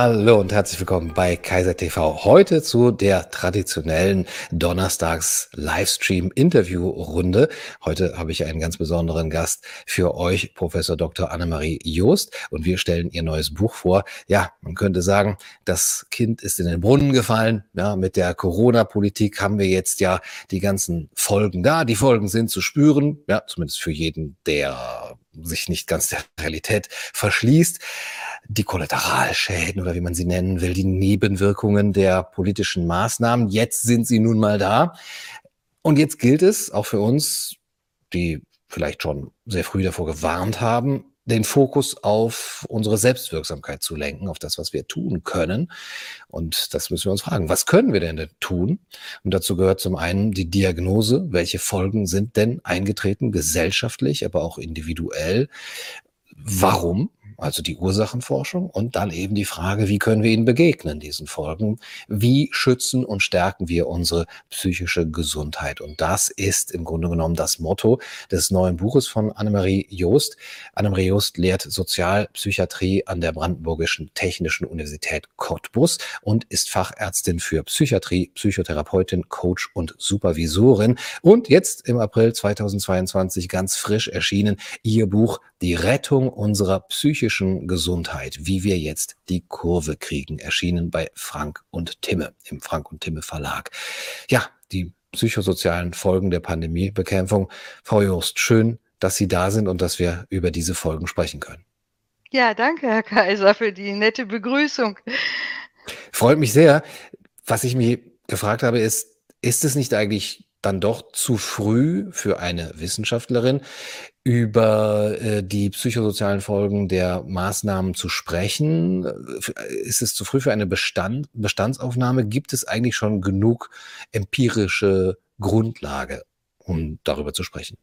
Hallo und herzlich willkommen bei Kaiser TV. Heute zu der traditionellen Donnerstags Livestream Interview Runde. Heute habe ich einen ganz besonderen Gast für euch, Professor Dr. Annemarie Joost und wir stellen ihr neues Buch vor. Ja, man könnte sagen, das Kind ist in den Brunnen gefallen. Ja, mit der Corona Politik haben wir jetzt ja die ganzen Folgen da. Die Folgen sind zu spüren, ja, zumindest für jeden, der sich nicht ganz der Realität verschließt die Kollateralschäden oder wie man sie nennen will, die Nebenwirkungen der politischen Maßnahmen. Jetzt sind sie nun mal da. Und jetzt gilt es auch für uns, die vielleicht schon sehr früh davor gewarnt haben, den Fokus auf unsere Selbstwirksamkeit zu lenken, auf das, was wir tun können. Und das müssen wir uns fragen, was können wir denn tun? Und dazu gehört zum einen die Diagnose, welche Folgen sind denn eingetreten, gesellschaftlich, aber auch individuell. Warum? Also die Ursachenforschung und dann eben die Frage, wie können wir ihnen begegnen, diesen Folgen? Wie schützen und stärken wir unsere psychische Gesundheit? Und das ist im Grunde genommen das Motto des neuen Buches von Annemarie Joost. Annemarie Joost lehrt Sozialpsychiatrie an der Brandenburgischen Technischen Universität Cottbus und ist Fachärztin für Psychiatrie, Psychotherapeutin, Coach und Supervisorin. Und jetzt im April 2022 ganz frisch erschienen ihr Buch Die Rettung unserer psychischen Gesundheit, wie wir jetzt die Kurve kriegen, erschienen bei Frank und Timme im Frank und Timme Verlag. Ja, die psychosozialen Folgen der Pandemiebekämpfung. Frau Jost, schön, dass Sie da sind und dass wir über diese Folgen sprechen können. Ja, danke, Herr Kaiser, für die nette Begrüßung. Freut mich sehr. Was ich mich gefragt habe, ist, ist es nicht eigentlich dann doch zu früh für eine Wissenschaftlerin, über äh, die psychosozialen Folgen der Maßnahmen zu sprechen? Äh, ist es zu früh für eine Bestand, Bestandsaufnahme? Gibt es eigentlich schon genug empirische Grundlage, um darüber zu sprechen?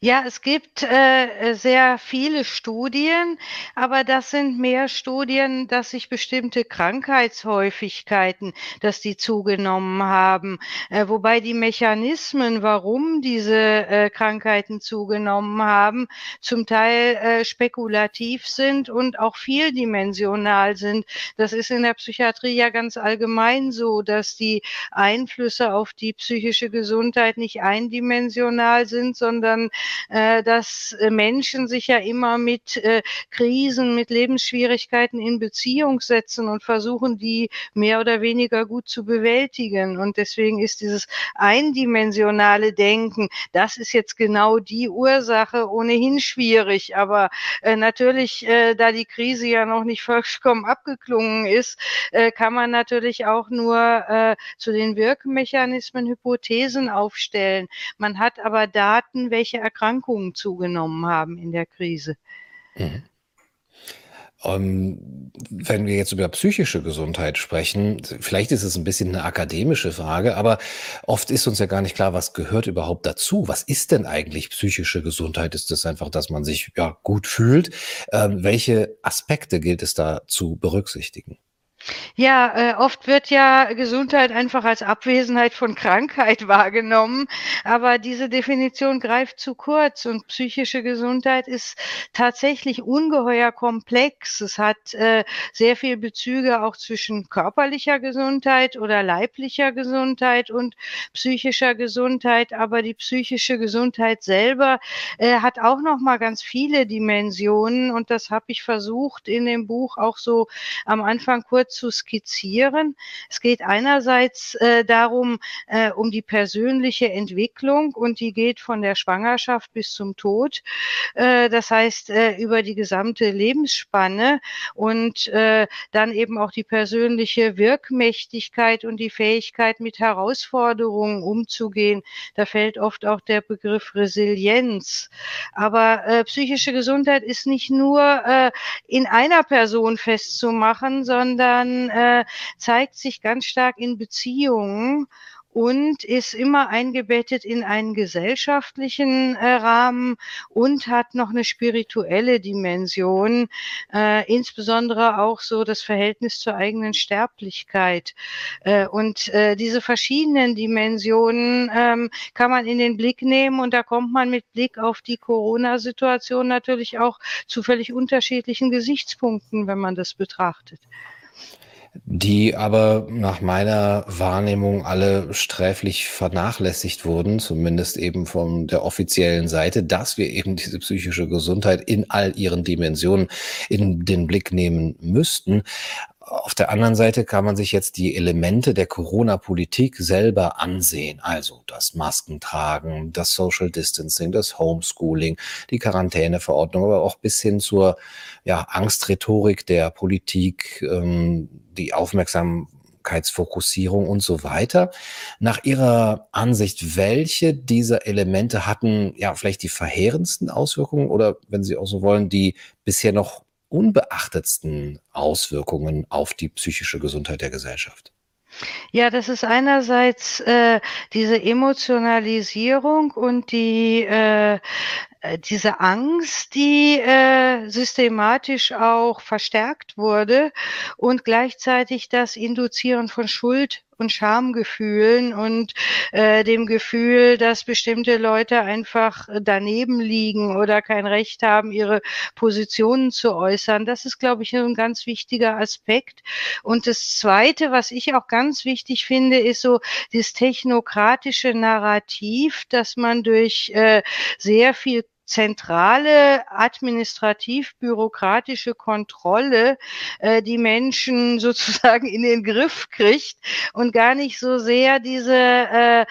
Ja, es gibt, äh, sehr viele Studien, aber das sind mehr Studien, dass sich bestimmte Krankheitshäufigkeiten dass die zugenommen haben, äh, wobei die Mechanismen, warum diese, äh, Krankheiten zugenommen haben, zum Teil, äh, spekulativ sind und auch vieldimensional sind. Das ist in der Psychiatrie ja ganz allgemein so, dass die Einflüsse auf die psychische Gesundheit nicht eindimensional sind, sondern sondern äh, dass äh, Menschen sich ja immer mit äh, Krisen, mit Lebensschwierigkeiten in Beziehung setzen und versuchen, die mehr oder weniger gut zu bewältigen. Und deswegen ist dieses eindimensionale Denken, das ist jetzt genau die Ursache, ohnehin schwierig. Aber äh, natürlich, äh, da die Krise ja noch nicht vollkommen abgeklungen ist, äh, kann man natürlich auch nur äh, zu den Wirkmechanismen Hypothesen aufstellen. Man hat aber Daten, welche welche Erkrankungen zugenommen haben in der Krise. Mhm. Ähm, wenn wir jetzt über psychische Gesundheit sprechen, vielleicht ist es ein bisschen eine akademische Frage, aber oft ist uns ja gar nicht klar, was gehört überhaupt dazu? Was ist denn eigentlich psychische Gesundheit? Ist es einfach, dass man sich ja gut fühlt? Ähm, welche Aspekte gilt es da zu berücksichtigen? Ja, äh, oft wird ja Gesundheit einfach als Abwesenheit von Krankheit wahrgenommen, aber diese Definition greift zu kurz und psychische Gesundheit ist tatsächlich ungeheuer komplex. Es hat äh, sehr viel Bezüge auch zwischen körperlicher Gesundheit oder leiblicher Gesundheit und psychischer Gesundheit, aber die psychische Gesundheit selber äh, hat auch noch mal ganz viele Dimensionen und das habe ich versucht in dem Buch auch so am Anfang kurz zu skizzieren. Es geht einerseits äh, darum, äh, um die persönliche Entwicklung und die geht von der Schwangerschaft bis zum Tod. Äh, das heißt, äh, über die gesamte Lebensspanne und äh, dann eben auch die persönliche Wirkmächtigkeit und die Fähigkeit, mit Herausforderungen umzugehen. Da fällt oft auch der Begriff Resilienz. Aber äh, psychische Gesundheit ist nicht nur in einer Person festzumachen, sondern sondern äh, zeigt sich ganz stark in Beziehungen und ist immer eingebettet in einen gesellschaftlichen äh, Rahmen und hat noch eine spirituelle Dimension, äh, insbesondere auch so das Verhältnis zur eigenen Sterblichkeit. Äh, und äh, diese verschiedenen Dimensionen ähm, kann man in den Blick nehmen und da kommt man mit Blick auf die Corona-Situation natürlich auch zu völlig unterschiedlichen Gesichtspunkten, wenn man das betrachtet. Die aber nach meiner Wahrnehmung alle sträflich vernachlässigt wurden, zumindest eben von der offiziellen Seite, dass wir eben diese psychische Gesundheit in all ihren Dimensionen in den Blick nehmen müssten. Auf der anderen Seite kann man sich jetzt die Elemente der Corona-Politik selber ansehen. Also das Maskentragen, das Social Distancing, das Homeschooling, die Quarantäneverordnung, aber auch bis hin zur ja, Angstrhetorik der Politik, ähm, die Aufmerksamkeitsfokussierung und so weiter. Nach Ihrer Ansicht, welche dieser Elemente hatten ja vielleicht die verheerendsten Auswirkungen oder, wenn Sie auch so wollen, die bisher noch unbeachtetsten Auswirkungen auf die psychische Gesundheit der Gesellschaft? Ja, das ist einerseits äh, diese Emotionalisierung und die äh, äh, diese Angst, die äh, systematisch auch verstärkt wurde und gleichzeitig das Induzieren von Schuld und Schamgefühlen und äh, dem Gefühl, dass bestimmte Leute einfach daneben liegen oder kein Recht haben, ihre Positionen zu äußern. Das ist, glaube ich, ein ganz wichtiger Aspekt. Und das Zweite, was ich auch ganz wichtig finde, ist so das technokratische Narrativ, dass man durch äh, sehr viel zentrale administrativ-bürokratische Kontrolle äh, die Menschen sozusagen in den Griff kriegt und gar nicht so sehr diese äh,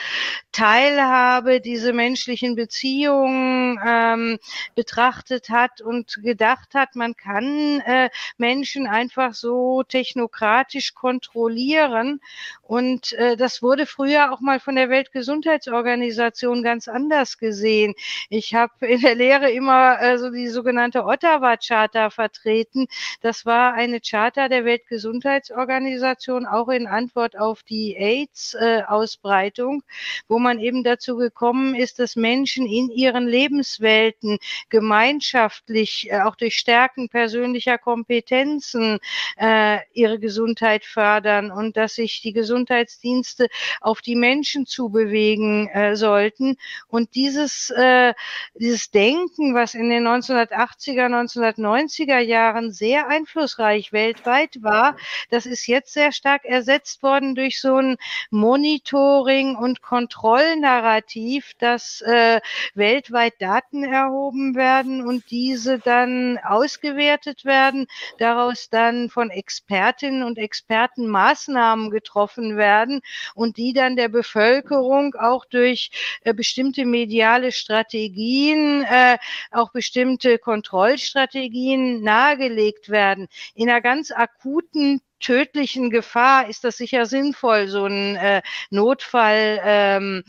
Teilhabe, diese menschlichen Beziehungen ähm, betrachtet hat und gedacht hat, man kann äh, Menschen einfach so technokratisch kontrollieren. Und äh, das wurde früher auch mal von der Weltgesundheitsorganisation ganz anders gesehen. Ich habe in der Lehre immer äh, so die sogenannte Ottawa-Charta vertreten. Das war eine Charta der Weltgesundheitsorganisation, auch in Antwort auf die AIDS-Ausbreitung, wo man eben dazu gekommen ist, dass Menschen in ihren Lebenswelten gemeinschaftlich, äh, auch durch Stärken persönlicher Kompetenzen, äh, ihre Gesundheit fördern und dass sich die Gesundheitsdienste auf die Menschen zu bewegen äh, sollten. Und dieses, äh, dieses Denken, was in den 1980er, 1990er Jahren sehr einflussreich weltweit war, das ist jetzt sehr stark ersetzt worden durch so ein Monitoring und Kontrollnarrativ, dass äh, weltweit Daten erhoben werden und diese dann ausgewertet werden, daraus dann von Expertinnen und Experten Maßnahmen getroffen werden und die dann der Bevölkerung auch durch äh, bestimmte mediale Strategien äh, auch bestimmte Kontrollstrategien nahegelegt werden. In einer ganz akuten tödlichen Gefahr ist das sicher sinnvoll, so ein äh, Notfall ähm,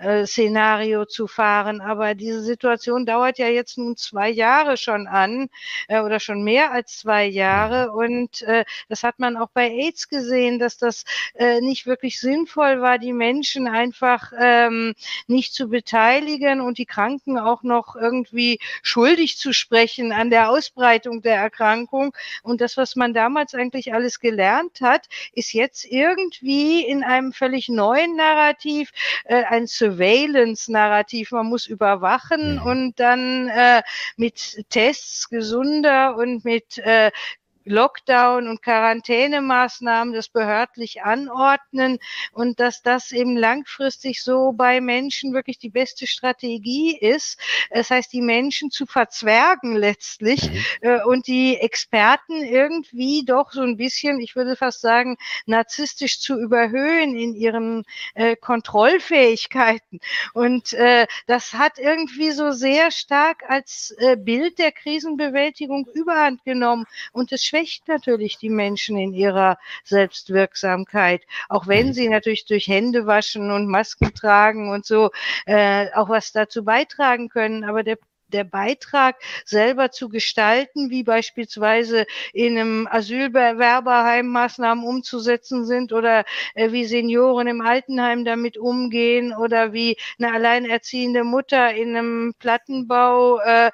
äh, Szenario zu fahren. Aber diese Situation dauert ja jetzt nun zwei Jahre schon an äh, oder schon mehr als zwei Jahre. Und äh, das hat man auch bei AIDS gesehen, dass das äh, nicht wirklich sinnvoll war, die Menschen einfach ähm, nicht zu beteiligen und die Kranken auch noch irgendwie schuldig zu sprechen an der Ausbreitung der Erkrankung. Und das, was man damals eigentlich alles gelernt hat, ist jetzt irgendwie in einem völlig neuen Narrativ äh, ein Surveillance-Narrativ. Man muss überwachen und dann äh, mit Tests gesunder und mit äh, Lockdown und Quarantänemaßnahmen das behördlich anordnen und dass das eben langfristig so bei Menschen wirklich die beste Strategie ist. Das heißt, die Menschen zu verzwergen letztlich mhm. äh, und die Experten irgendwie doch so ein bisschen, ich würde fast sagen, narzisstisch zu überhöhen in ihren äh, Kontrollfähigkeiten. Und äh, das hat irgendwie so sehr stark als äh, Bild der Krisenbewältigung überhand genommen und es schwächt natürlich die Menschen in ihrer Selbstwirksamkeit, auch wenn mhm. sie natürlich durch Hände waschen und Masken tragen und so äh, auch was dazu beitragen können. Aber der der Beitrag selber zu gestalten, wie beispielsweise in einem Asylbewerberheim Maßnahmen umzusetzen sind oder äh, wie Senioren im Altenheim damit umgehen oder wie eine alleinerziehende Mutter in einem Plattenbau äh,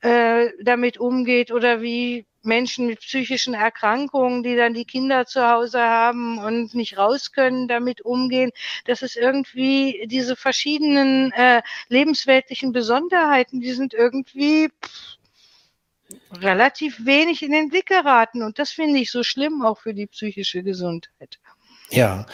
äh, damit umgeht oder wie Menschen mit psychischen Erkrankungen, die dann die Kinder zu Hause haben und nicht raus können, damit umgehen. Das ist irgendwie diese verschiedenen äh, lebensweltlichen Besonderheiten, die sind irgendwie pff, relativ wenig in den Blick geraten und das finde ich so schlimm auch für die psychische Gesundheit. Ja,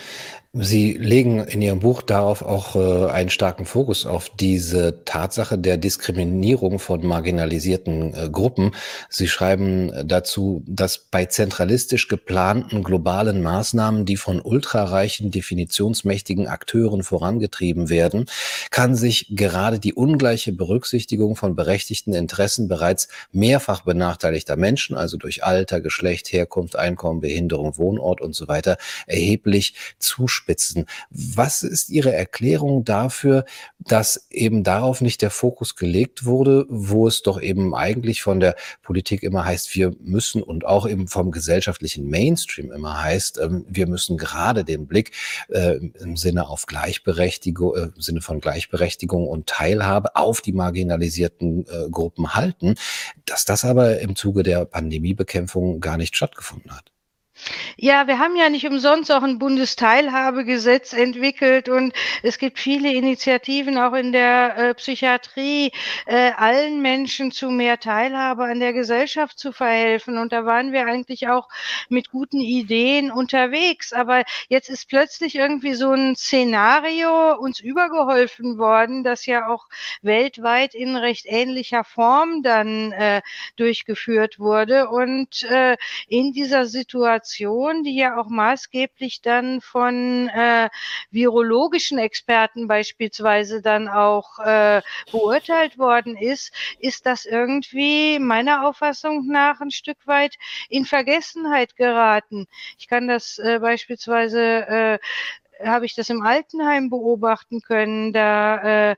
Sie legen in Ihrem Buch darauf auch äh, einen starken Fokus auf diese Tatsache der Diskriminierung von marginalisierten äh, Gruppen. Sie schreiben dazu, dass bei zentralistisch geplanten globalen Maßnahmen, die von ultrareichen, definitionsmächtigen Akteuren vorangetrieben werden, kann sich gerade die ungleiche Berücksichtigung von berechtigten Interessen bereits mehrfach benachteiligter Menschen, also durch Alter, Geschlecht, Herkunft, Einkommen, Behinderung, Wohnort und so weiter, erheblich zuspitzen zuspitzen. Was ist Ihre Erklärung dafür, dass eben darauf nicht der Fokus gelegt wurde, wo es doch eben eigentlich von der Politik immer heißt, wir müssen und auch eben vom gesellschaftlichen Mainstream immer heißt, ähm, wir müssen gerade den Blick äh, im Sinne auf Gleichberechtigung, äh, im Sinne von Gleichberechtigung und Teilhabe auf die marginalisierten äh, Gruppen halten, dass das aber im Zuge der Pandemiebekämpfung gar nicht stattgefunden hat. Ja, wir haben ja nicht umsonst auch ein Bundesteilhabegesetz entwickelt und es gibt viele Initiativen auch in der äh, Psychiatrie, äh, allen Menschen zu mehr Teilhabe an der Gesellschaft zu verhelfen. Und da waren wir eigentlich auch mit guten Ideen unterwegs. Aber jetzt ist plötzlich irgendwie so ein Szenario uns übergeholfen worden, das ja auch weltweit in recht ähnlicher Form dann äh, durchgeführt wurde. Und äh, in dieser Situation Situation, die ja auch maßgeblich dann von äh, virologischen Experten beispielsweise dann auch äh, beurteilt worden ist, ist das irgendwie meiner Auffassung nach ein Stück weit in Vergessenheit geraten. Ich kann das äh, beispielsweise äh, habe ich das im Altenheim beobachten können. Da äh,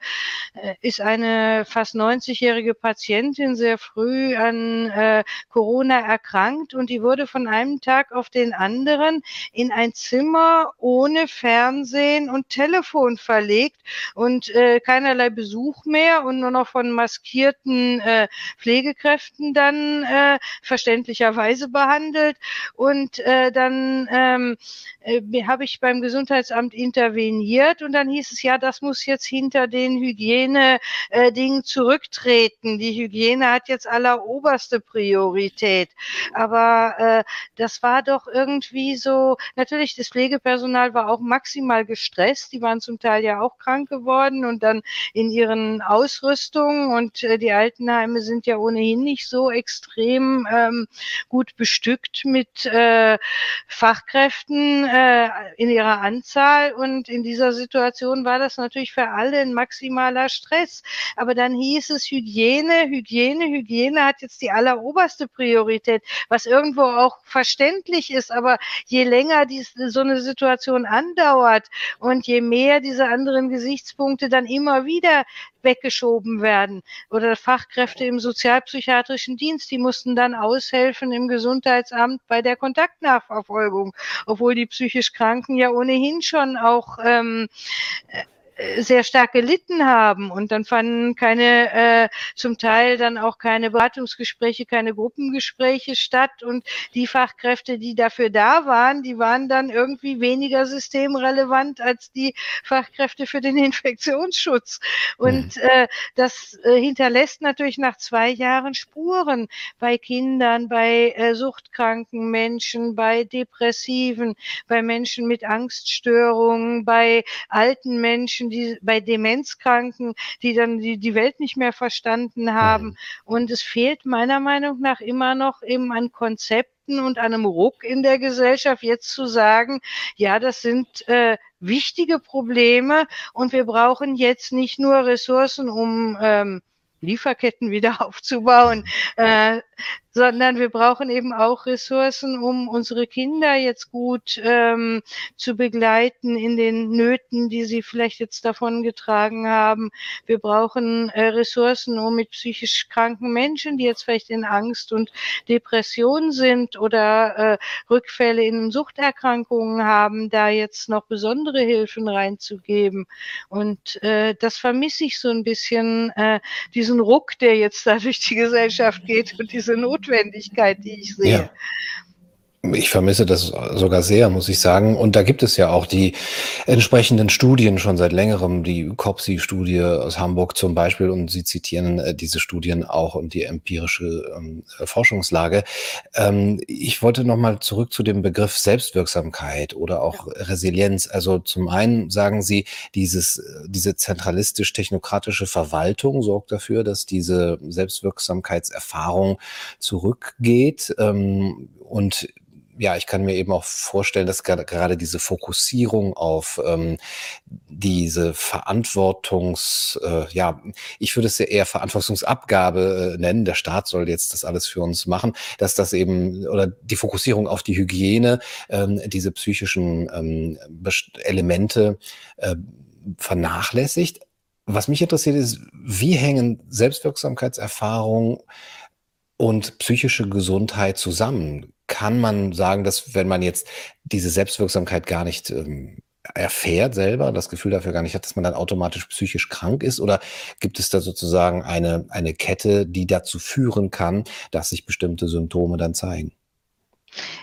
ist eine fast 90-jährige Patientin sehr früh an äh, Corona erkrankt und die wurde von einem Tag auf den anderen in ein Zimmer ohne Fernsehen und Telefon verlegt und äh, keinerlei Besuch mehr und nur noch von maskierten äh, Pflegekräften dann äh, verständlicherweise behandelt. Und äh, dann ähm, äh, habe ich beim Gesundheits Gesundheitsamt interveniert und dann hieß es ja, das muss jetzt hinter den Hygienedingen äh, zurücktreten. Die Hygiene hat jetzt alleroberste Priorität. Aber äh, das war doch irgendwie so, natürlich, das Pflegepersonal war auch maximal gestresst. Die waren zum Teil ja auch krank geworden und dann in ihren Ausrüstungen und äh, die Altenheime sind ja ohnehin nicht so extrem ähm, gut bestückt mit äh, Fachkräften äh, in ihrer Anzahl Zahl und in dieser Situation war das natürlich für alle ein maximaler Stress. Aber dann hieß es Hygiene, Hygiene, Hygiene hat jetzt die alleroberste Priorität, was irgendwo auch verständlich ist. Aber je länger dies, so eine Situation andauert und je mehr diese anderen Gesichtspunkte dann immer wieder weggeschoben werden. Oder Fachkräfte im sozialpsychiatrischen Dienst, die mussten dann aushelfen im Gesundheitsamt bei der Kontaktnachverfolgung, obwohl die psychisch Kranken ja ohnehin schon auch ähm, sehr stark gelitten haben und dann fanden keine, äh, zum Teil dann auch keine Beratungsgespräche, keine Gruppengespräche statt und die Fachkräfte, die dafür da waren, die waren dann irgendwie weniger systemrelevant als die Fachkräfte für den Infektionsschutz. Und mhm. äh, das äh, hinterlässt natürlich nach zwei Jahren Spuren bei Kindern, bei äh, suchtkranken Menschen, bei Depressiven, bei Menschen mit Angststörungen, bei alten Menschen, die bei Demenzkranken, die dann die, die Welt nicht mehr verstanden haben. Mhm. Und es fehlt meiner Meinung nach immer noch eben an Konzepten und einem Ruck in der Gesellschaft, jetzt zu sagen, ja, das sind äh, wichtige Probleme und wir brauchen jetzt nicht nur Ressourcen, um ähm, Lieferketten wieder aufzubauen, äh, sondern wir brauchen eben auch Ressourcen, um unsere Kinder jetzt gut ähm, zu begleiten in den Nöten, die sie vielleicht jetzt davon getragen haben. Wir brauchen äh, Ressourcen, um mit psychisch kranken Menschen, die jetzt vielleicht in Angst und Depression sind oder äh, Rückfälle in Suchterkrankungen haben, da jetzt noch besondere Hilfen reinzugeben. Und äh, das vermisse ich so ein bisschen, äh, diesen Ruck, der jetzt da durch die Gesellschaft geht und diese Not Notwendigkeit, die ich sehe. Ja. Ich vermisse das sogar sehr, muss ich sagen. Und da gibt es ja auch die entsprechenden Studien schon seit Längerem, die COPSI-Studie aus Hamburg zum Beispiel, und Sie zitieren äh, diese Studien auch und die empirische ähm, Forschungslage. Ähm, ich wollte nochmal zurück zu dem Begriff Selbstwirksamkeit oder auch Resilienz. Also zum einen sagen Sie, dieses, diese zentralistisch-technokratische Verwaltung sorgt dafür, dass diese Selbstwirksamkeitserfahrung zurückgeht. Ähm, und ja, ich kann mir eben auch vorstellen, dass gerade, diese Fokussierung auf ähm, diese Verantwortungs, äh, ja, ich würde es ja eher Verantwortungsabgabe äh, nennen, der Staat soll jetzt das alles für uns machen, dass das eben, oder die Fokussierung auf die Hygiene, ähm, diese psychischen ähm, Elemente äh, vernachlässigt. Was mich interessiert ist, wie hängen Selbstwirksamkeitserfahrungen und psychische Gesundheit zusammen? Kann man sagen, dass wenn man jetzt diese Selbstwirksamkeit gar nicht ähm, erfährt selber, das Gefühl dafür gar nicht hat, dass man dann automatisch psychisch krank ist? Oder gibt es da sozusagen eine, eine Kette, die dazu führen kann, dass sich bestimmte Symptome dann zeigen?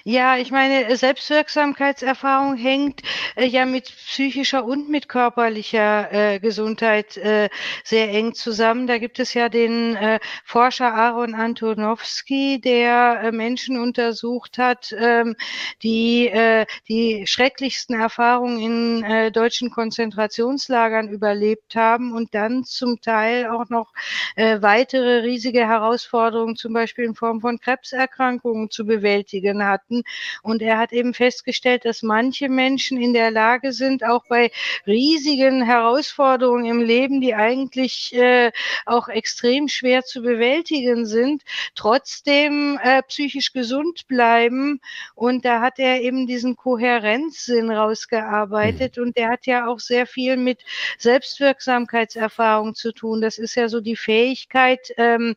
Ja, ich meine, Selbstwirksamkeitserfahrung hängt, äh, ja mit psychischer und mit körperlicher, äh, Gesundheit, äh, sehr eng zusammen. Da gibt es ja den, äh, Forscher Aaron Antonowski, der, äh, Menschen untersucht hat, ähm, die, äh, die schrecklichsten Erfahrungen in, deutschen Konzentrationslagern überlebt haben und dann zum Teil auch noch, weitere riesige Herausforderungen, zum Beispiel in Form von Krebserkrankungen zu bewältigen Patienten hatten. Und er hat eben festgestellt, dass manche Menschen in der Lage sind, auch bei riesigen Herausforderungen im Leben, die eigentlich äh, auch extrem schwer zu bewältigen sind, trotzdem äh, psychisch gesund bleiben. Und da hat er eben diesen Kohärenzsinn rausgearbeitet. Mhm. Und der hat ja auch sehr viel mit Selbstwirksamkeitserfahrung zu tun. Das ist ja so die Fähigkeit, ähm,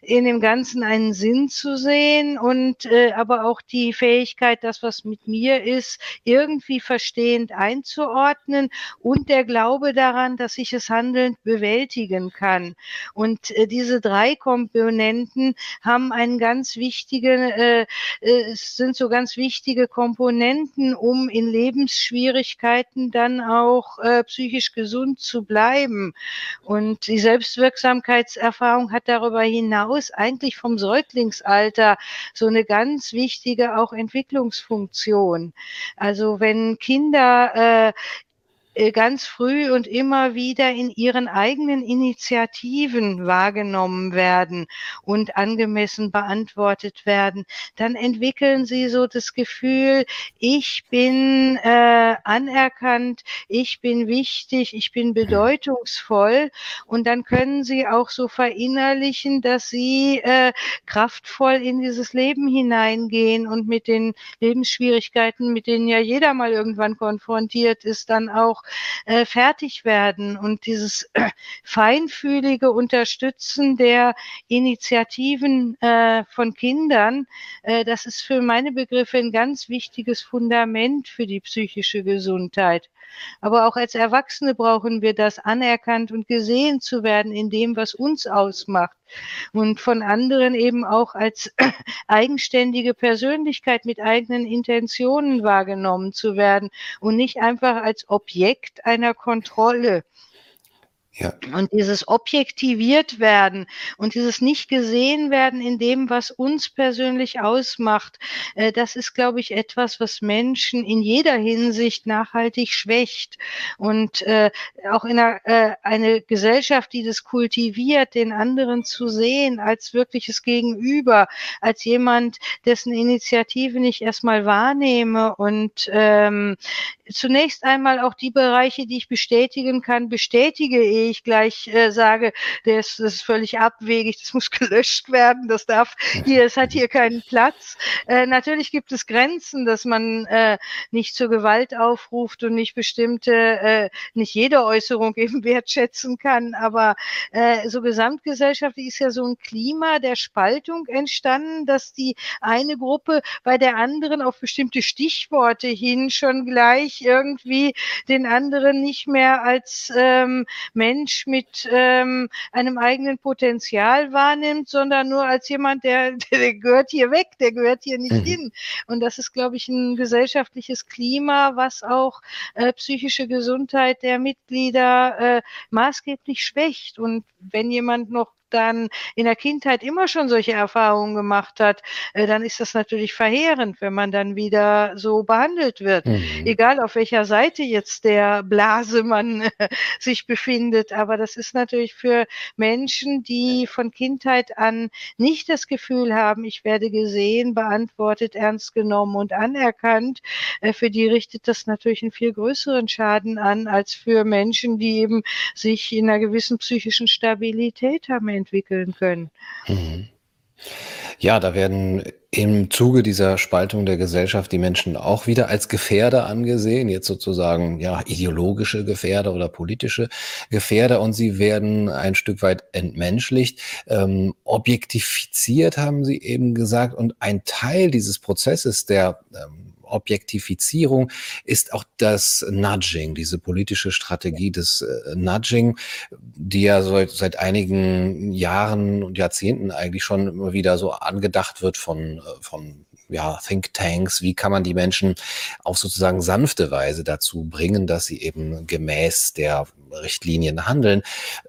in dem Ganzen einen Sinn zu sehen und äh, aber auch die Fähigkeit, das, was mit mir ist, irgendwie verstehend einzuordnen und der Glaube daran, dass ich es handelnd bewältigen kann. Und äh, diese drei Komponenten haben einen ganz wichtigen, äh, äh, sind so ganz wichtige Komponenten, um in Lebensschwierigkeiten dann auch äh, psychisch gesund zu bleiben. Und die Selbstwirksamkeitserfahrung hat darüber hinaus eigentlich vom Säuglingsalter so eine ganz wichtige wichtige auch Entwicklungsfunktion. Also wenn Kinder äh, ganz früh und immer wieder in ihren eigenen Initiativen wahrgenommen werden und angemessen beantwortet werden, dann entwickeln sie so das Gefühl, ich bin äh, anerkannt, ich bin wichtig, ich bin bedeutungsvoll. Und dann können sie auch so verinnerlichen, dass sie äh, kraftvoll in dieses Leben hineingehen und mit den Lebensschwierigkeiten, mit denen ja jeder mal irgendwann konfrontiert ist, dann auch äh, fertig werden. Und dieses äh, feinfühlige Unterstützen der Initiativen äh, von Kindern, äh, das ist für meine Begriffe ein ganz wichtiges Fundament für die psychische Gesundheit. Aber auch als Erwachsene brauchen wir das, anerkannt und gesehen zu werden in dem, was uns ausmacht und von anderen eben auch als eigenständige Persönlichkeit mit eigenen Intentionen wahrgenommen zu werden und nicht einfach als Objekt einer Kontrolle. Ja. Und dieses objektiviert werden und dieses nicht gesehen werden in dem, was uns persönlich ausmacht, äh, das ist, glaube ich, etwas, was Menschen in jeder Hinsicht nachhaltig schwächt. Und äh, auch in einer, äh, eine Gesellschaft, die das kultiviert, den anderen zu sehen als wirkliches Gegenüber, als jemand, dessen Initiative ich erstmal wahrnehme und ähm, zunächst einmal auch die Bereiche, die ich bestätigen kann, bestätige ich gleich äh, sage, das, das ist völlig abwegig, das muss gelöscht werden, das darf hier, es hat hier keinen Platz. Äh, natürlich gibt es Grenzen, dass man äh, nicht zur Gewalt aufruft und nicht bestimmte, äh, nicht jede Äußerung eben wertschätzen kann, aber äh, so gesamtgesellschaftlich ist ja so ein Klima der Spaltung entstanden, dass die eine Gruppe bei der anderen auf bestimmte Stichworte hin schon gleich irgendwie den anderen nicht mehr als ähm, Menschen Mensch mit ähm, einem eigenen Potenzial wahrnimmt, sondern nur als jemand, der, der gehört hier weg, der gehört hier nicht mhm. hin. Und das ist, glaube ich, ein gesellschaftliches Klima, was auch äh, psychische Gesundheit der Mitglieder äh, maßgeblich schwächt. Und wenn jemand noch dann in der Kindheit immer schon solche Erfahrungen gemacht hat, äh, dann ist das natürlich verheerend, wenn man dann wieder so behandelt wird. Mhm. Egal auf welcher Seite jetzt der Blase man äh, sich befindet. Aber das ist natürlich für Menschen, die von Kindheit an nicht das Gefühl haben, ich werde gesehen, beantwortet, ernst genommen und anerkannt, äh, für die richtet das natürlich einen viel größeren Schaden an, als für Menschen, die eben sich in einer gewissen psychischen Stabilität haben entwickeln können. Mhm. Ja, da werden im Zuge dieser Spaltung der Gesellschaft die Menschen auch wieder als Gefährder angesehen, jetzt sozusagen ja ideologische Gefährder oder politische Gefährder und sie werden ein Stück weit entmenschlicht, ähm, objektifiziert, haben Sie eben gesagt, und ein Teil dieses Prozesses der ähm, Objektifizierung ist auch das Nudging, diese politische Strategie des äh, Nudging, die ja so, seit einigen Jahren und Jahrzehnten eigentlich schon immer wieder so angedacht wird von, äh, von ja, Thinktanks, wie kann man die Menschen auf sozusagen sanfte Weise dazu bringen, dass sie eben gemäß der Richtlinien handeln.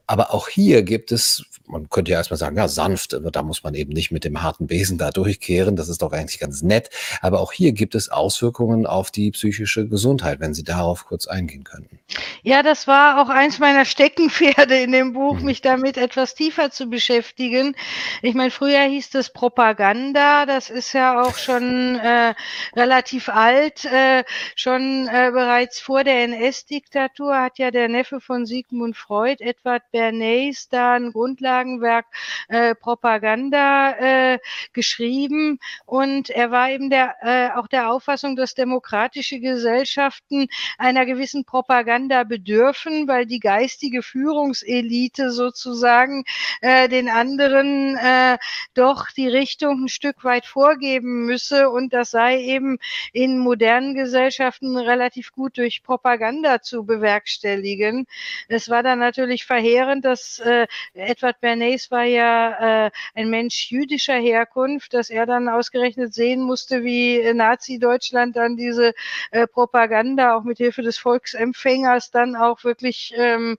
Aber auch hier gibt es man könnte ja erstmal sagen, ja, sanft, da muss man eben nicht mit dem harten Besen da durchkehren. Das ist doch eigentlich ganz nett. Aber auch hier gibt es Auswirkungen auf die psychische Gesundheit, wenn Sie darauf kurz eingehen könnten. Ja, das war auch eins meiner Steckenpferde in dem Buch, mhm. mich damit etwas tiefer zu beschäftigen. Ich meine, früher hieß es Propaganda. Das ist ja auch schon äh, relativ alt. Äh, schon äh, bereits vor der NS-Diktatur hat ja der Neffe von Sigmund Freud, Edward Bernays, da ein Grundlage Grundlagenwerk äh, Propaganda äh, geschrieben und er war eben der, äh, auch der Auffassung, dass demokratische Gesellschaften einer gewissen Propaganda bedürfen, weil die geistige Führungselite sozusagen äh, den anderen äh, doch die Richtung ein Stück weit vorgeben müsse und das sei eben in modernen Gesellschaften relativ gut durch Propaganda zu bewerkstelligen. Es war dann natürlich verheerend, dass äh, Edward Bernays war ja äh, ein Mensch jüdischer Herkunft, dass er dann ausgerechnet sehen musste, wie Nazi-Deutschland dann diese äh, Propaganda auch mit Hilfe des Volksempfängers dann auch wirklich ähm,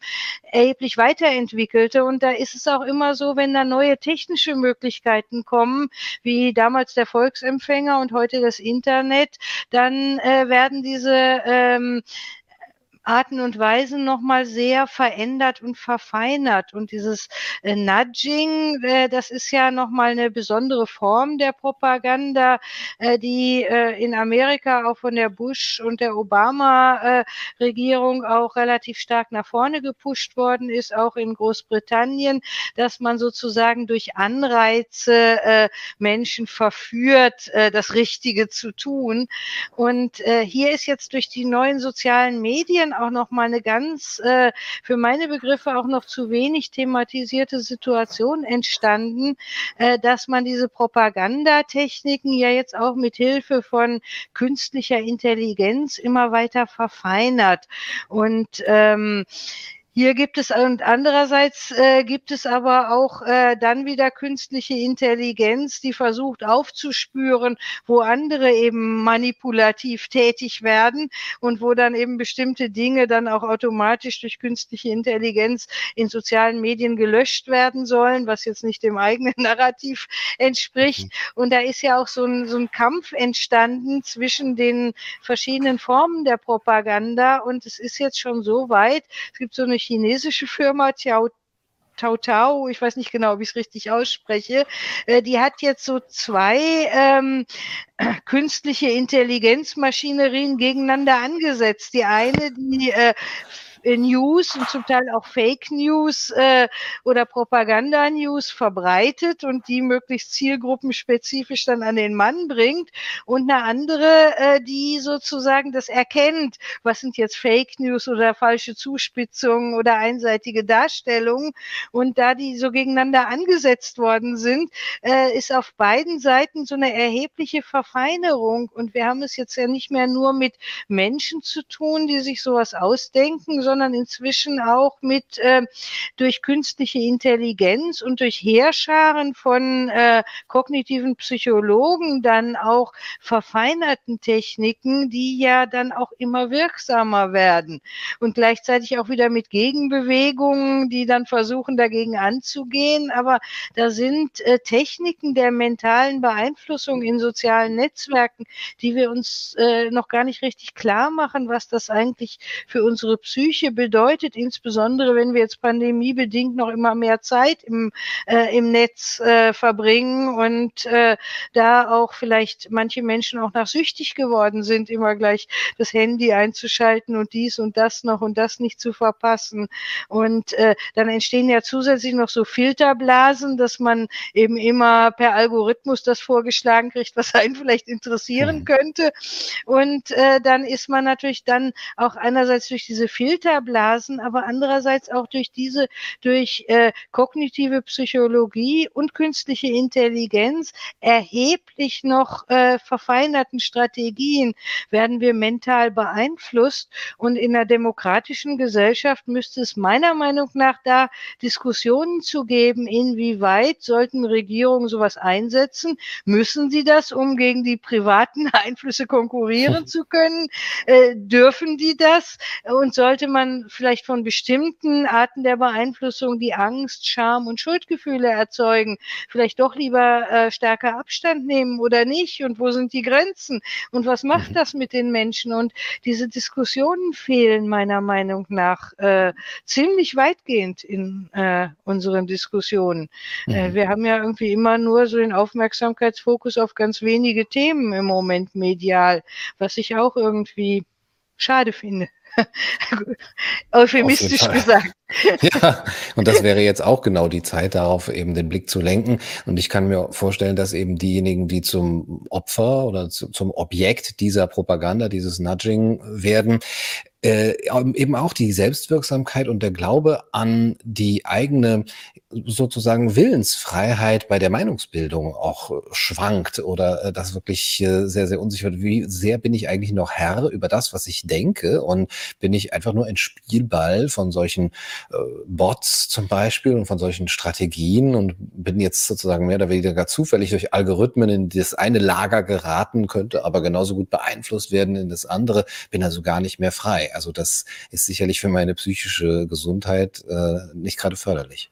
erheblich weiterentwickelte. Und da ist es auch immer so, wenn da neue technische Möglichkeiten kommen, wie damals der Volksempfänger und heute das Internet, dann äh, werden diese ähm, Arten und Weisen nochmal sehr verändert und verfeinert. Und dieses äh, Nudging, äh, das ist ja nochmal eine besondere Form der Propaganda, äh, die äh, in Amerika auch von der Bush und der Obama-Regierung auch relativ stark nach vorne gepusht worden ist, auch in Großbritannien, dass man sozusagen durch Anreize äh, Menschen verführt, äh, das Richtige zu tun. Und äh, hier ist jetzt durch die neuen sozialen Medien auch noch mal eine ganz äh, für meine Begriffe auch noch zu wenig thematisierte Situation entstanden, äh, dass man diese Propagandatechniken ja jetzt auch mit Hilfe von künstlicher Intelligenz immer weiter verfeinert. Und ähm, hier gibt es und andererseits äh, gibt es aber auch äh, dann wieder künstliche Intelligenz, die versucht aufzuspüren, wo andere eben manipulativ tätig werden und wo dann eben bestimmte Dinge dann auch automatisch durch künstliche Intelligenz in sozialen Medien gelöscht werden sollen, was jetzt nicht dem eigenen Narrativ entspricht. Mhm. Und da ist ja auch so ein, so ein Kampf entstanden zwischen den verschiedenen Formen der Propaganda und es ist jetzt schon so weit, es gibt so eine chinesische Firma, Tiao Tau Tau, ich weiß nicht genau, wie ich es richtig ausspreche, äh, die hat jetzt so zwei ähm, künstliche Intelligenzmaschinerien gegeneinander angesetzt. Die eine, die äh, News und zum Teil auch Fake News äh, oder Propaganda-News verbreitet und die möglichst zielgruppenspezifisch dann an den Mann bringt und eine andere, äh, die sozusagen das erkennt, was sind jetzt Fake News oder falsche Zuspitzungen oder einseitige Darstellungen? Und da die so gegeneinander angesetzt worden sind, äh, ist auf beiden Seiten so eine erhebliche Verfeinerung. Und wir haben es jetzt ja nicht mehr nur mit Menschen zu tun, die sich sowas ausdenken, sondern sondern inzwischen auch mit äh, durch künstliche Intelligenz und durch Heerscharen von äh, kognitiven Psychologen dann auch verfeinerten Techniken, die ja dann auch immer wirksamer werden und gleichzeitig auch wieder mit Gegenbewegungen, die dann versuchen dagegen anzugehen. Aber da sind äh, Techniken der mentalen Beeinflussung in sozialen Netzwerken, die wir uns äh, noch gar nicht richtig klar machen, was das eigentlich für unsere Psyche bedeutet, insbesondere wenn wir jetzt pandemiebedingt noch immer mehr Zeit im, äh, im Netz äh, verbringen und äh, da auch vielleicht manche Menschen auch nach süchtig geworden sind, immer gleich das Handy einzuschalten und dies und das noch und das nicht zu verpassen. Und äh, dann entstehen ja zusätzlich noch so Filterblasen, dass man eben immer per Algorithmus das vorgeschlagen kriegt, was einen vielleicht interessieren mhm. könnte. Und äh, dann ist man natürlich dann auch einerseits durch diese Filterblasen, aber andererseits auch durch diese, durch äh, kognitive Psychologie und künstliche Intelligenz erheblich noch äh, verfeinerten Strategien werden wir mental beeinflusst. Und in einer demokratischen Gesellschaft müsste es meiner Meinung nach da Diskussionen zu geben, inwieweit sollten Regierungen sowas einsetzen? Müssen sie das, um gegen die privaten Einflüsse konkurrieren zu können? Äh, dürfen die das? Und sollte man vielleicht von bestimmten Arten der Beeinflussung, die Angst, Scham und Schuldgefühle erzeugen, vielleicht doch lieber äh, stärker Abstand nehmen oder nicht? Und wo sind die Grenzen? Und was macht mhm. das mit den Menschen? Und diese Diskussionen fehlen meiner Meinung nach äh, ziemlich weitgehend in äh, unseren Diskussionen. Äh, mhm. wir haben ja irgendwie immer nur so den Aufmerksamkeitsfokus auf ganz wenige Themen im Moment medial, was ich auch irgendwie schade finde. Euphemistisch gesagt. Ja, und das wäre jetzt auch genau die Zeit, darauf eben den Blick zu lenken. Und ich kann mir vorstellen, dass eben diejenigen, die zum Opfer oder zu, zum Objekt dieser Propaganda, dieses Nudging werden, äh, eben auch die Selbstwirksamkeit und der Glaube an die eigene sozusagen Willensfreiheit bei der Meinungsbildung auch schwankt oder äh, das wirklich äh, sehr, sehr unsicher wird. Wie sehr bin ich eigentlich noch Herr über das, was ich denke und bin ich einfach nur ein Spielball von solchen äh, Bots zum Beispiel und von solchen Strategien und bin jetzt sozusagen mehr oder weniger zufällig durch Algorithmen in das eine Lager geraten, könnte aber genauso gut beeinflusst werden in das andere, bin also gar nicht mehr frei. Also das ist sicherlich für meine psychische Gesundheit äh, nicht gerade förderlich.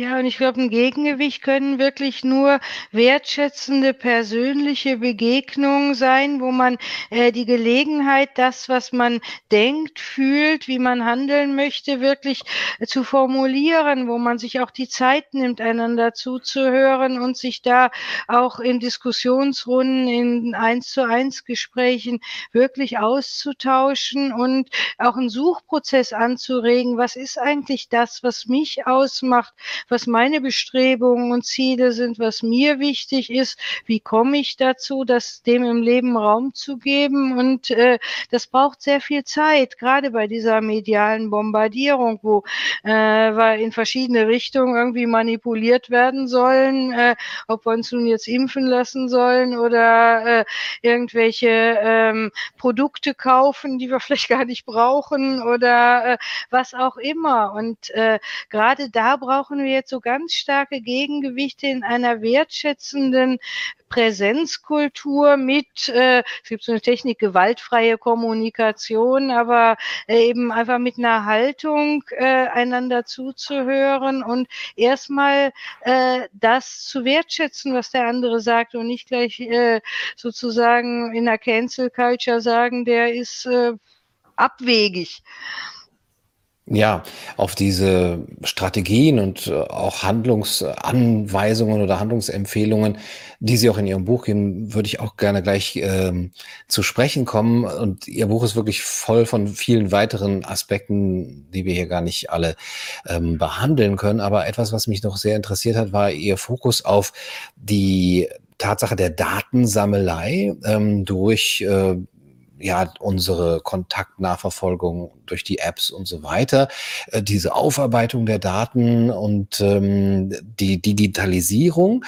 Ja, und ich glaube, ein Gegengewicht können wirklich nur wertschätzende persönliche Begegnungen sein, wo man äh, die Gelegenheit, das, was man denkt, fühlt, wie man handeln möchte, wirklich äh, zu formulieren, wo man sich auch die Zeit nimmt, einander zuzuhören und sich da auch in Diskussionsrunden, in eins zu eins Gesprächen wirklich auszutauschen und auch einen Suchprozess anzuregen. Was ist eigentlich das, was mich ausmacht? Was meine Bestrebungen und Ziele sind, was mir wichtig ist, wie komme ich dazu, das dem im Leben Raum zu geben. Und äh, das braucht sehr viel Zeit, gerade bei dieser medialen Bombardierung, wo äh, wir in verschiedene Richtungen irgendwie manipuliert werden sollen, äh, ob wir uns nun jetzt impfen lassen sollen oder äh, irgendwelche ähm, Produkte kaufen, die wir vielleicht gar nicht brauchen oder äh, was auch immer. Und äh, gerade da brauchen wir jetzt so ganz starke Gegengewichte in einer wertschätzenden Präsenzkultur mit, äh, es gibt so eine Technik, gewaltfreie Kommunikation, aber äh, eben einfach mit einer Haltung äh, einander zuzuhören und erstmal äh, das zu wertschätzen, was der andere sagt und nicht gleich äh, sozusagen in der Cancel Culture sagen, der ist äh, abwegig. Ja, auf diese Strategien und äh, auch Handlungsanweisungen oder Handlungsempfehlungen, die Sie auch in Ihrem Buch geben, würde ich auch gerne gleich ähm, zu sprechen kommen. Und Ihr Buch ist wirklich voll von vielen weiteren Aspekten, die wir hier gar nicht alle ähm, behandeln können. Aber etwas, was mich noch sehr interessiert hat, war Ihr Fokus auf die Tatsache der Datensammelei ähm, durch äh, ja unsere Kontaktnachverfolgung durch die Apps und so weiter, äh, diese Aufarbeitung der Daten und ähm, die Digitalisierung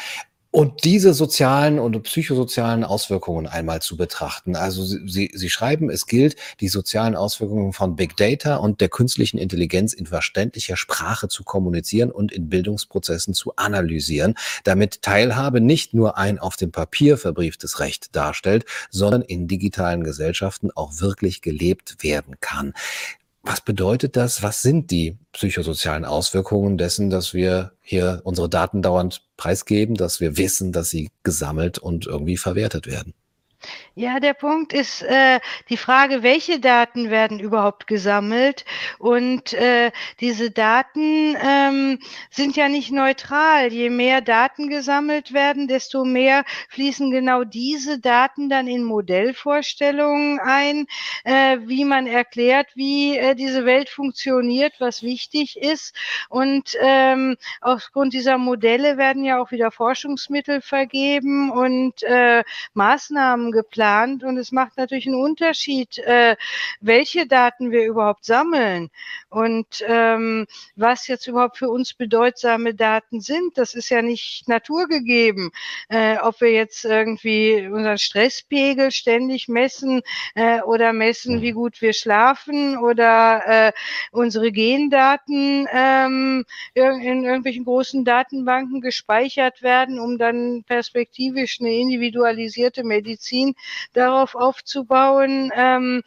Und diese sozialen und psychosozialen Auswirkungen einmal zu betrachten. Also Sie, Sie schreiben, es gilt, die sozialen Auswirkungen von Big Data und der künstlichen Intelligenz in verständlicher Sprache zu kommunizieren und in Bildungsprozessen zu analysieren, damit Teilhabe nicht nur ein auf dem Papier verbrieftes Recht darstellt, sondern in digitalen Gesellschaften auch wirklich gelebt werden kann. Was bedeutet das? Was sind die psychosozialen Auswirkungen dessen, dass wir hier unsere Daten dauernd preisgeben, dass wir wissen, dass sie gesammelt und irgendwie verwertet werden? Ja, der Punkt ist äh, die Frage, welche Daten werden überhaupt gesammelt? Und äh, diese Daten ähm, sind ja nicht neutral. Je mehr Daten gesammelt werden, desto mehr fließen genau diese Daten dann in Modellvorstellungen ein, äh, wie man erklärt, wie äh, diese Welt funktioniert, was wichtig ist. Und ähm, aufgrund dieser Modelle werden ja auch wieder Forschungsmittel vergeben und äh, Maßnahmen geplant und es macht natürlich einen Unterschied, äh, welche Daten wir überhaupt sammeln und ähm, was jetzt überhaupt für uns bedeutsame Daten sind. Das ist ja nicht naturgegeben, äh, ob wir jetzt irgendwie unseren Stresspegel ständig messen äh, oder messen, wie gut wir schlafen oder äh, unsere Gendaten ähm, in irgendwelchen großen Datenbanken gespeichert werden, um dann perspektivisch eine individualisierte Medizin darauf aufzubauen. Ähm,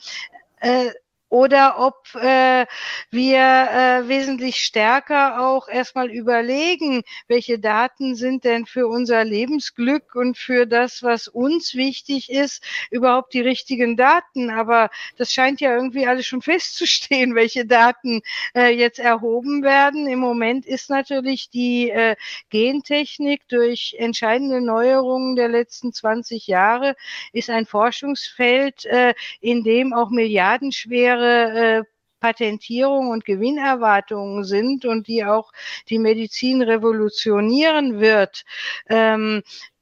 äh, oder ob äh, wir äh, wesentlich stärker auch erstmal überlegen, welche Daten sind denn für unser Lebensglück und für das, was uns wichtig ist, überhaupt die richtigen Daten. Aber das scheint ja irgendwie alles schon festzustehen, welche Daten äh, jetzt erhoben werden. Im Moment ist natürlich die äh, Gentechnik durch entscheidende Neuerungen der letzten 20 Jahre ist ein Forschungsfeld, äh, in dem auch milliardenschwere äh, Patentierung und Gewinnerwartungen sind und die auch die Medizin revolutionieren wird. Ähm, äh,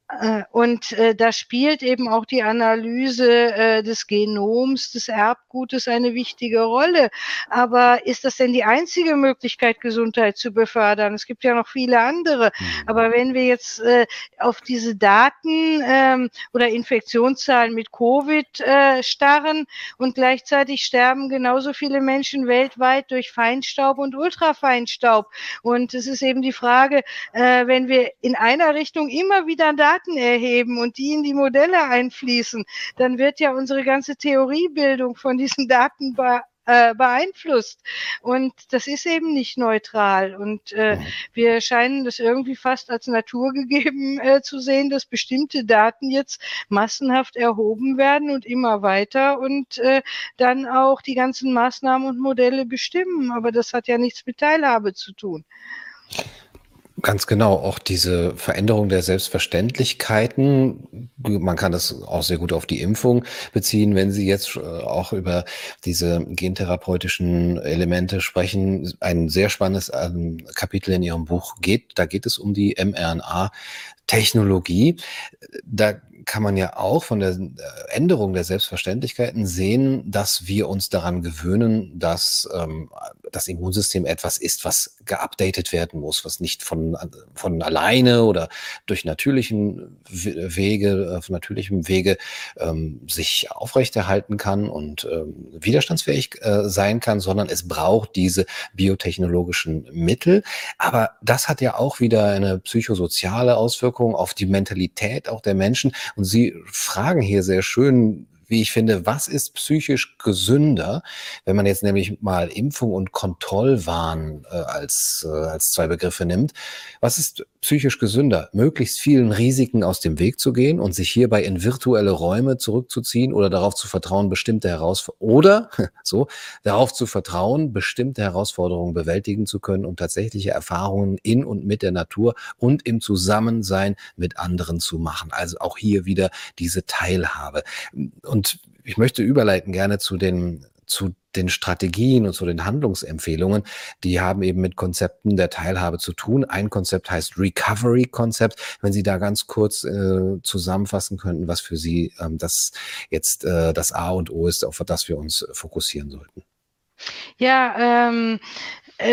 und äh, da spielt eben auch die Analyse äh, des Genoms, des Erbgutes eine wichtige Rolle. Aber ist das denn die einzige Möglichkeit, Gesundheit zu befördern? Es gibt ja noch viele andere. Mhm. Aber wenn wir jetzt äh, auf diese Daten ähm, oder Infektionszahlen mit Covid äh, starren und gleichzeitig sterben genauso viele Menschen weltweit durch Feinstaub und Ultrafeinstaub. Und es ist eben die Frage, äh, wenn wir in einer Richtung immer wieder Daten Daten erheben und die in die Modelle einfließen, dann wird ja unsere ganze Theoriebildung von diesen Daten be äh, beeinflusst. Und das ist eben nicht neutral. Und äh, wir scheinen das irgendwie fast als naturgegeben äh, zu sehen, dass bestimmte Daten jetzt massenhaft erhoben werden und immer weiter und äh, dann auch die ganzen Maßnahmen und Modelle bestimmen. Aber das hat ja nichts mit Teilhabe zu tun. Ganz genau, auch diese Veränderung der Selbstverständlichkeiten. Man kann das auch sehr gut auf die Impfung beziehen, wenn Sie jetzt äh, auch über diese gentherapeutischen Elemente sprechen. Ein sehr spannendes ähm, Kapitel in Ihrem Buch geht, da geht es um die mRNA-Technologie. Da kann man ja auch von der äh, Änderung der Selbstverständlichkeiten sehen, dass wir uns daran gewöhnen, dass ähm, das Immunsystem etwas ist, was geupdatet werden muss, was nicht von, von alleine oder durch natürlichen Wege, auf natürlichem Wege ähm, sich aufrechterhalten kann und ähm, widerstandsfähig äh, sein kann, sondern es braucht diese biotechnologischen Mittel. Aber das hat ja auch wieder eine psychosoziale Auswirkung auf die Mentalität auch der Menschen. Und Sie fragen hier sehr schön, wie ich finde, was ist psychisch gesünder, wenn man jetzt nämlich mal Impfung und Kontrollwahn äh, als, äh, als zwei Begriffe nimmt. Was ist psychisch gesünder? Möglichst vielen Risiken aus dem Weg zu gehen und sich hierbei in virtuelle Räume zurückzuziehen oder darauf zu vertrauen, bestimmte Herausforderungen oder so darauf zu vertrauen, bestimmte Herausforderungen bewältigen zu können und tatsächliche Erfahrungen in und mit der Natur und im Zusammensein mit anderen zu machen. Also auch hier wieder diese Teilhabe. Und ich möchte überleiten gerne zu den zu den Strategien und zu den Handlungsempfehlungen, die haben eben mit Konzepten der Teilhabe zu tun. Ein Konzept heißt Recovery-Konzept. Wenn Sie da ganz kurz äh, zusammenfassen könnten, was für Sie ähm, das jetzt äh, das A und O ist, auf das wir uns fokussieren sollten. Ja, ähm, Äh,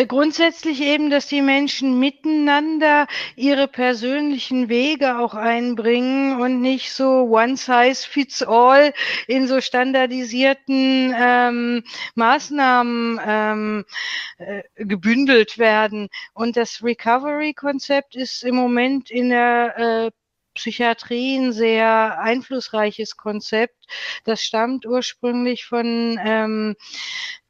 grundsätzlich eben, dass die Menschen miteinander ihre persönlichen Wege auch einbringen und nicht so one size fits all in so standardisierten ähm, Maßnahmen ähm, äh, gebündelt werden. Und das Recovery-Konzept ist im Moment in der äh, Psychiatrie ein sehr einflussreiches Konzept. Das stammt ursprünglich von ähm,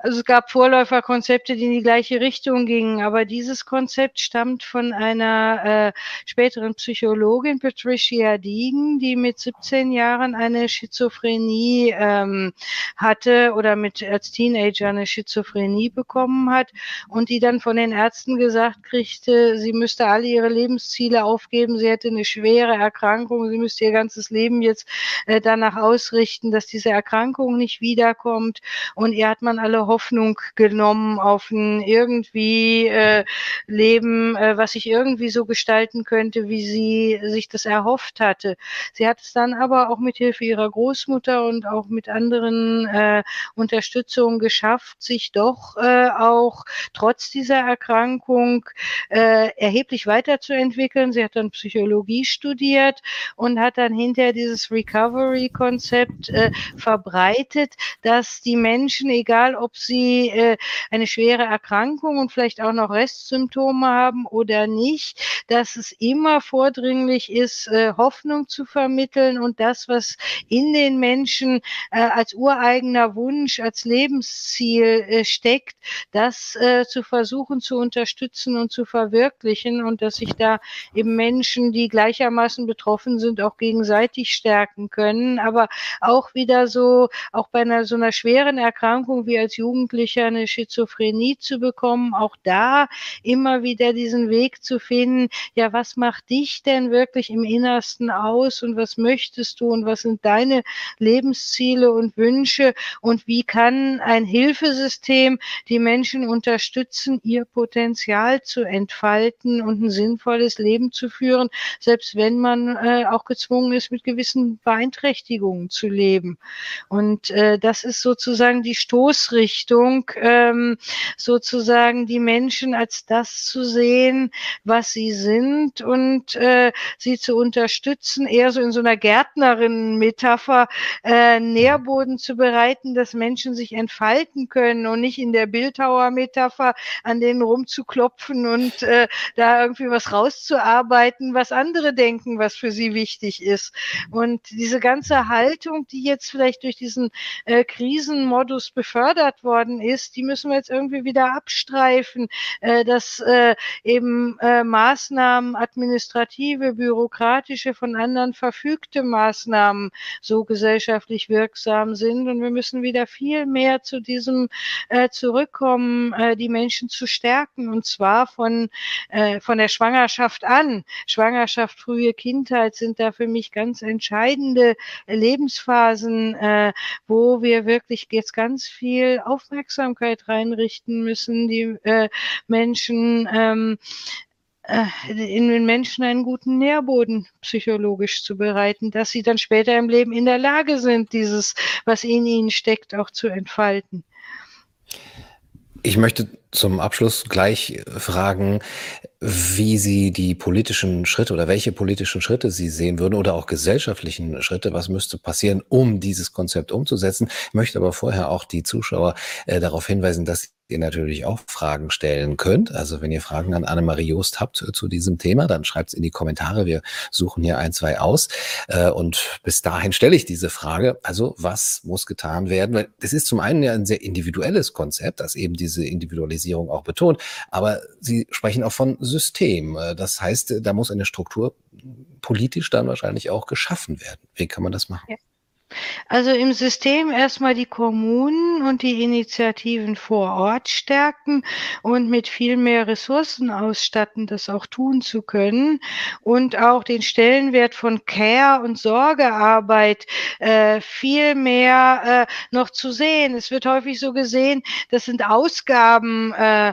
also es gab Vorläuferkonzepte, die in die gleiche Richtung gingen, aber dieses Konzept stammt von einer äh, späteren Psychologin, Patricia Deegan, die mit 17 Jahren eine Schizophrenie ähm, hatte oder mit als Teenager eine Schizophrenie bekommen hat und die dann von den Ärzten gesagt kriegte, sie müsste alle ihre Lebensziele aufgeben, sie hätte eine schwere Erkrankung, sie müsste ihr ganzes Leben jetzt äh, danach ausrichten, dass diese Erkrankung nicht wiederkommt und ihr hat man alle Hoffnung genommen auf ein irgendwie äh, Leben, äh, was sich irgendwie so gestalten könnte, wie sie sich das erhofft hatte. Sie hat es dann aber auch mit Hilfe ihrer Großmutter und auch mit anderen äh, Unterstützungen geschafft, sich doch äh, auch trotz dieser Erkrankung äh, erheblich weiterzuentwickeln. Sie hat dann Psychologie studiert und hat dann hinterher dieses Recovery-Konzept äh, verbreitet, dass die Menschen, egal ob sie äh, eine schwere Erkrankung und vielleicht auch noch Restsymptome haben oder nicht, dass es immer vordringlich ist, äh, Hoffnung zu vermitteln und das, was in den Menschen äh, als ureigener Wunsch, als Lebensziel äh, steckt, das äh, zu versuchen zu unterstützen und zu verwirklichen und dass sich da eben Menschen, die gleichermaßen betroffen sind, auch gegenseitig stärken können, aber auch wieder so, auch bei einer so einer schweren Erkrankung wie als Jugendlicher eine Schizophrenie zu bekommen, auch da immer wieder diesen Weg zu finden, ja, was macht dich denn wirklich im Innersten aus und was möchtest du und was sind deine Lebensziele und Wünsche und wie kann ein Hilfesystem die Menschen unterstützen, ihr Potenzial zu entfalten und ein sinnvolles Leben zu führen, selbst wenn man äh, auch gezwungen ist, mit gewissen Beeinträchtigungen zu leben. Und äh, das ist sozusagen die Stoßrichtung Richtung, ähm, sozusagen die Menschen als das zu sehen, was sie sind und äh, sie zu unterstützen, eher so in so einer Gärtnerin-Metapher, äh, Nährboden zu bereiten, dass Menschen sich entfalten können und nicht in der Bildhauer-Metapher an denen rumzuklopfen und äh, da irgendwie was rauszuarbeiten, was andere denken, was für sie wichtig ist. Und diese ganze Haltung, die jetzt vielleicht durch diesen äh, Krisenmodus befördert worden ist, die müssen wir jetzt irgendwie wieder abstreifen, äh, dass äh, eben äh, Maßnahmen, administrative, bürokratische, von anderen verfügte Maßnahmen so gesellschaftlich wirksam sind. Und wir müssen wieder viel mehr zu diesem äh, zurückkommen, äh, die Menschen zu stärken, und zwar von, äh, von der Schwangerschaft an. Schwangerschaft, frühe Kindheit sind da für mich ganz entscheidende Lebensphasen, äh, wo wir wirklich jetzt ganz viel auf Aufmerksamkeit reinrichten müssen, die äh, Menschen ähm, äh, in den Menschen einen guten Nährboden psychologisch zu bereiten, dass sie dann später im Leben in der Lage sind, dieses, was in ihnen steckt, auch zu entfalten. Ich möchte zum Abschluss gleich fragen, wie Sie die politischen Schritte oder welche politischen Schritte Sie sehen würden oder auch gesellschaftlichen Schritte. Was müsste passieren, um dieses Konzept umzusetzen? Ich möchte aber vorher auch die Zuschauer äh, darauf hinweisen, dass ihr natürlich auch Fragen stellen könnt. Also wenn ihr Fragen an Annemarie Joost habt äh, zu diesem Thema, dann schreibt es in die Kommentare. Wir suchen hier ein, zwei aus. Äh, und bis dahin stelle ich diese Frage. Also was muss getan werden? Weil das ist zum einen ja ein sehr individuelles Konzept, das eben diese Individualisierung auch betont. Aber Sie sprechen auch von System. Äh, das heißt, da muss eine Struktur politisch dann wahrscheinlich auch geschaffen werden. Wie kann man das machen? Ja. Also im System erstmal die Kommunen und die Initiativen vor Ort stärken und mit viel mehr Ressourcen ausstatten, das auch tun zu können und auch den Stellenwert von Care und Sorgearbeit äh, viel mehr äh, noch zu sehen. Es wird häufig so gesehen, das sind Ausgaben, äh,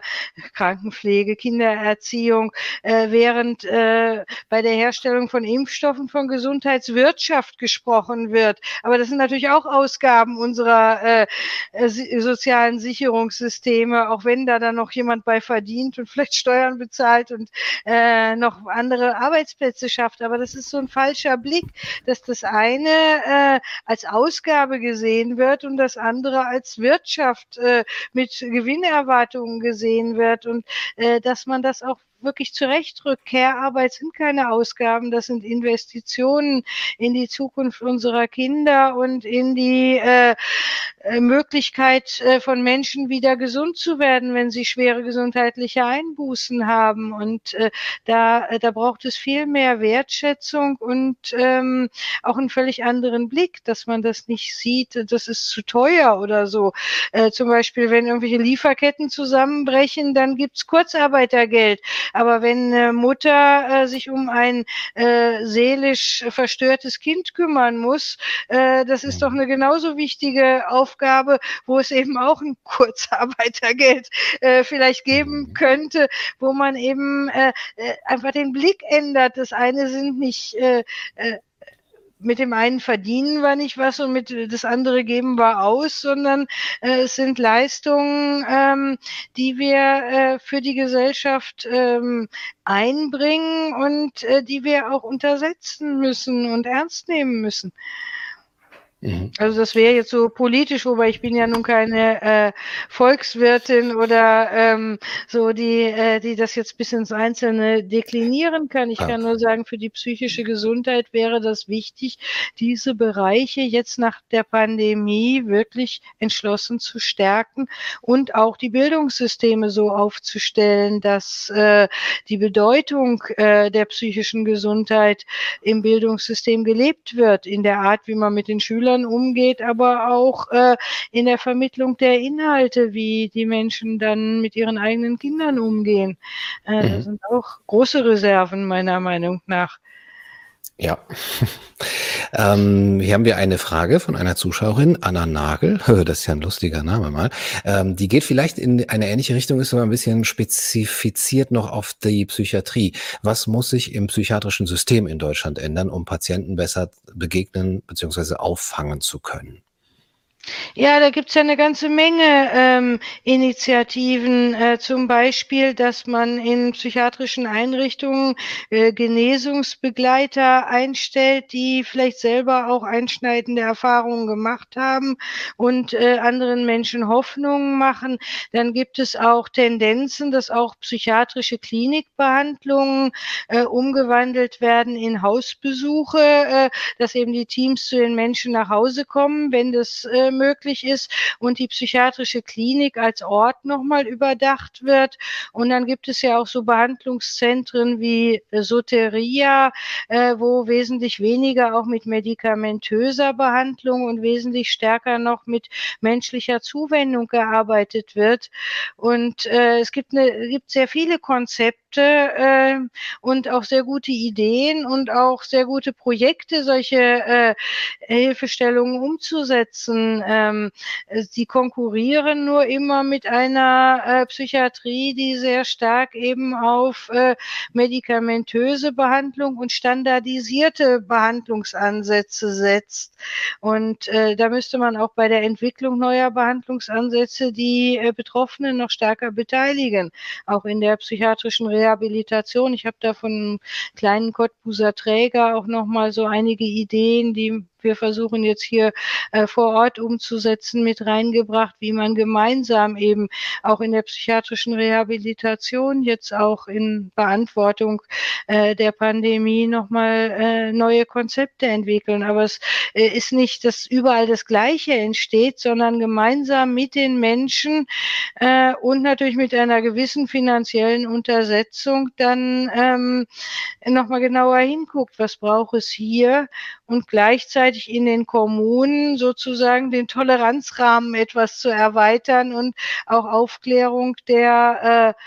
Krankenpflege, Kindererziehung, äh, während äh, bei der Herstellung von Impfstoffen von Gesundheitswirtschaft gesprochen wird Aber das sind natürlich auch Ausgaben unserer äh, äh sozialen Sicherungssysteme, auch wenn da dann noch jemand bei verdient und vielleicht Steuern bezahlt und äh, noch andere Arbeitsplätze schafft. Aber das ist so ein falscher Blick, dass das eine äh, als Ausgabe gesehen wird und das andere als Wirtschaft äh, mit Gewinnerwartungen gesehen wird und äh, dass man das auch wirklich zurechtrückt. Care-Arbeit sind keine Ausgaben, das sind Investitionen in die Zukunft unserer Kinder und in die äh, äh, Möglichkeit äh, von Menschen wieder gesund zu werden, wenn sie schwere gesundheitliche Einbußen haben. Und äh, da, äh, da braucht es viel mehr Wertschätzung und ähm, auch einen völlig anderen Blick, dass man das nicht sieht, das ist zu teuer oder so. Äh, zum Beispiel, wenn irgendwelche Lieferketten zusammenbrechen, dann gibt's Kurzarbeitergeld. Aber wenn eine Mutter äh, sich um ein äh, seelisch verstörtes Kind kümmern muss, äh, das ist doch eine genauso wichtige Aufgabe, wo es eben auch ein Kurzarbeitergeld äh, vielleicht geben könnte, wo man eben äh, äh einfach den Blick ändert. Das eine sind nicht äh, äh, mit dem einen verdienen wir nicht was und mit das andere geben wir aus, sondern äh, es sind Leistungen, ähm, die wir äh, für die Gesellschaft ähm, einbringen und äh, die wir auch untersetzen müssen und ernst nehmen müssen. Mhm. Also das wäre jetzt so politisch, wobei ich bin ja nun keine äh, Volkswirtin oder ähm, so, die, äh, die das jetzt bis ins Einzelne deklinieren kann. Ich ah. kann nur sagen, für die psychische Gesundheit wäre das wichtig, diese Bereiche jetzt nach der Pandemie wirklich entschlossen zu stärken und auch die Bildungssysteme so aufzustellen, dass äh, die Bedeutung äh, der psychischen Gesundheit im Bildungssystem gelebt wird, in der Art, wie man mit den Schülern Schülern umgeht, aber auch äh, in der Vermittlung der Inhalte, wie die Menschen dann mit ihren eigenen Kindern umgehen. Äh, mhm. Das sind auch große Reserven meiner Meinung nach. Ja. ähm, hier haben wir eine Frage von einer Zuschauerin, Anna Nagel. Das ist ja ein lustiger Name mal. Ähm, die geht vielleicht in eine ähnliche Richtung, ist aber ein bisschen spezifiziert noch auf die Psychiatrie. Was muss sich im psychiatrischen System in Deutschland ändern, um Patienten besser begegnen bzw. auffangen zu können? Ja, da gibt's ja eine ganze Menge ähm, Initiativen, äh, zum Beispiel, dass man in psychiatrischen Einrichtungen äh, Genesungsbegleiter einstellt, die vielleicht selber auch einschneidende Erfahrungen gemacht haben und äh, anderen Menschen Hoffnungen machen. Dann gibt es auch Tendenzen, dass auch psychiatrische Klinikbehandlungen äh, umgewandelt werden in Hausbesuche, äh, dass eben die Teams zu den Menschen nach Hause kommen, wenn das äh, möglich ist und die psychiatrische Klinik als Ort nochmal überdacht wird. Und dann gibt es ja auch so Behandlungszentren wie Soteria, äh, wo wesentlich weniger auch mit medikamentöser Behandlung und wesentlich stärker noch mit menschlicher Zuwendung gearbeitet wird. Und äh, es gibt, eine, gibt sehr viele Konzepte, äh, und auch sehr gute Ideen und auch sehr gute Projekte, solche äh, Hilfestellungen umzusetzen. Ähm, sie konkurrieren nur immer mit einer äh, Psychiatrie, die sehr stark eben auf äh, medikamentöse Behandlung und standardisierte Behandlungsansätze setzt. Und äh, da müsste man auch bei der Entwicklung neuer Behandlungsansätze die äh, Betroffenen noch stärker beteiligen, auch in der psychiatrischen Rehabilitation. Ich habe da von einem kleinen Cottbuser Träger auch noch mal so einige Ideen, die wir versuchen jetzt hier äh, vor Ort umzusetzen, mit reingebracht, wie man gemeinsam eben auch in der psychiatrischen Rehabilitation jetzt auch in Beantwortung äh, der Pandemie nochmal äh, neue Konzepte entwickeln. Aber es äh, ist nicht, dass überall das Gleiche entsteht, sondern gemeinsam mit den Menschen äh, und natürlich mit einer gewissen finanziellen Untersetzung dann ähm, nochmal genauer hinguckt, was braucht es hier und gleichzeitig in den Kommunen sozusagen den Toleranzrahmen etwas zu erweitern und auch Aufklärung der äh,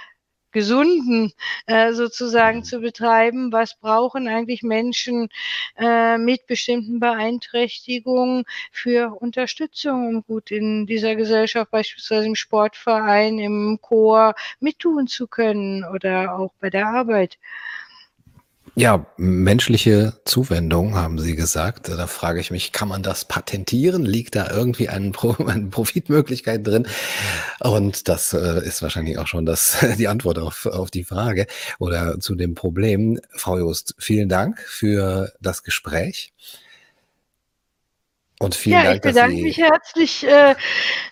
Gesunden äh, sozusagen zu betreiben. Was brauchen eigentlich Menschen äh, mit bestimmten Beeinträchtigungen für Unterstützung, um gut in dieser Gesellschaft, beispielsweise im Sportverein, im Chor, mittun zu können oder auch bei der Arbeit? Ja, menschliche Zuwendung, haben Sie gesagt. Da frage ich mich, kann man das patentieren? Liegt da irgendwie ein Pro eine Profitmöglichkeit drin? Und das, äh, ist wahrscheinlich auch schon das die Antwort auf auf die Frage oder zu dem Problem. Frau Jost, vielen Dank für das Gespräch. Und vielen Ja, ich Dank, dass bedanke mich Sie herzlich, äh,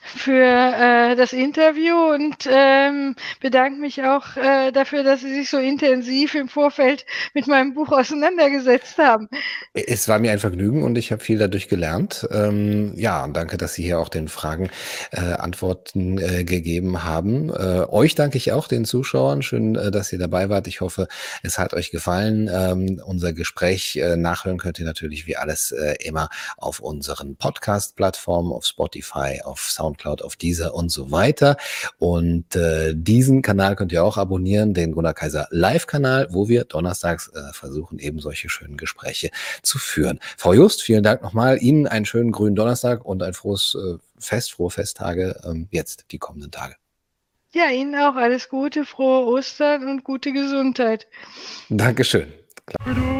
für, äh, das Interview und, ähm, bedanke mich auch, äh, dafür, dass Sie sich so intensiv im Vorfeld mit meinem Buch auseinandergesetzt haben. Es war mir ein Vergnügen und ich habe viel dadurch gelernt. Ähm, ja, und danke, dass Sie hier auch den Fragen, äh, Antworten, äh, gegeben haben. Äh, euch danke ich auch, den Zuschauern. Schön, dass ihr dabei wart. Ich hoffe, es hat euch gefallen. Ähm, unser Gespräch, nachhören könnt ihr natürlich wie alles, immer auf unseren Podcast-Plattformen, auf Spotify, auf Soundcloud, auf Deezer und so weiter. Und, äh, diesen Kanal könnt ihr auch abonnieren, den Gunnar Kaiser Live-Kanal, wo wir donnerstags, äh, versuchen, eben solche schönen Gespräche zu führen. Frau Jost, vielen Dank noch mal. Ihnen einen schönen grünen Donnerstag und ein frohes, äh, Fest, frohe Festtage, ähm, jetzt die kommenden Tage. Ja, Ihnen auch alles Gute, frohe Ostern und gute Gesundheit. Dankeschön. Klar.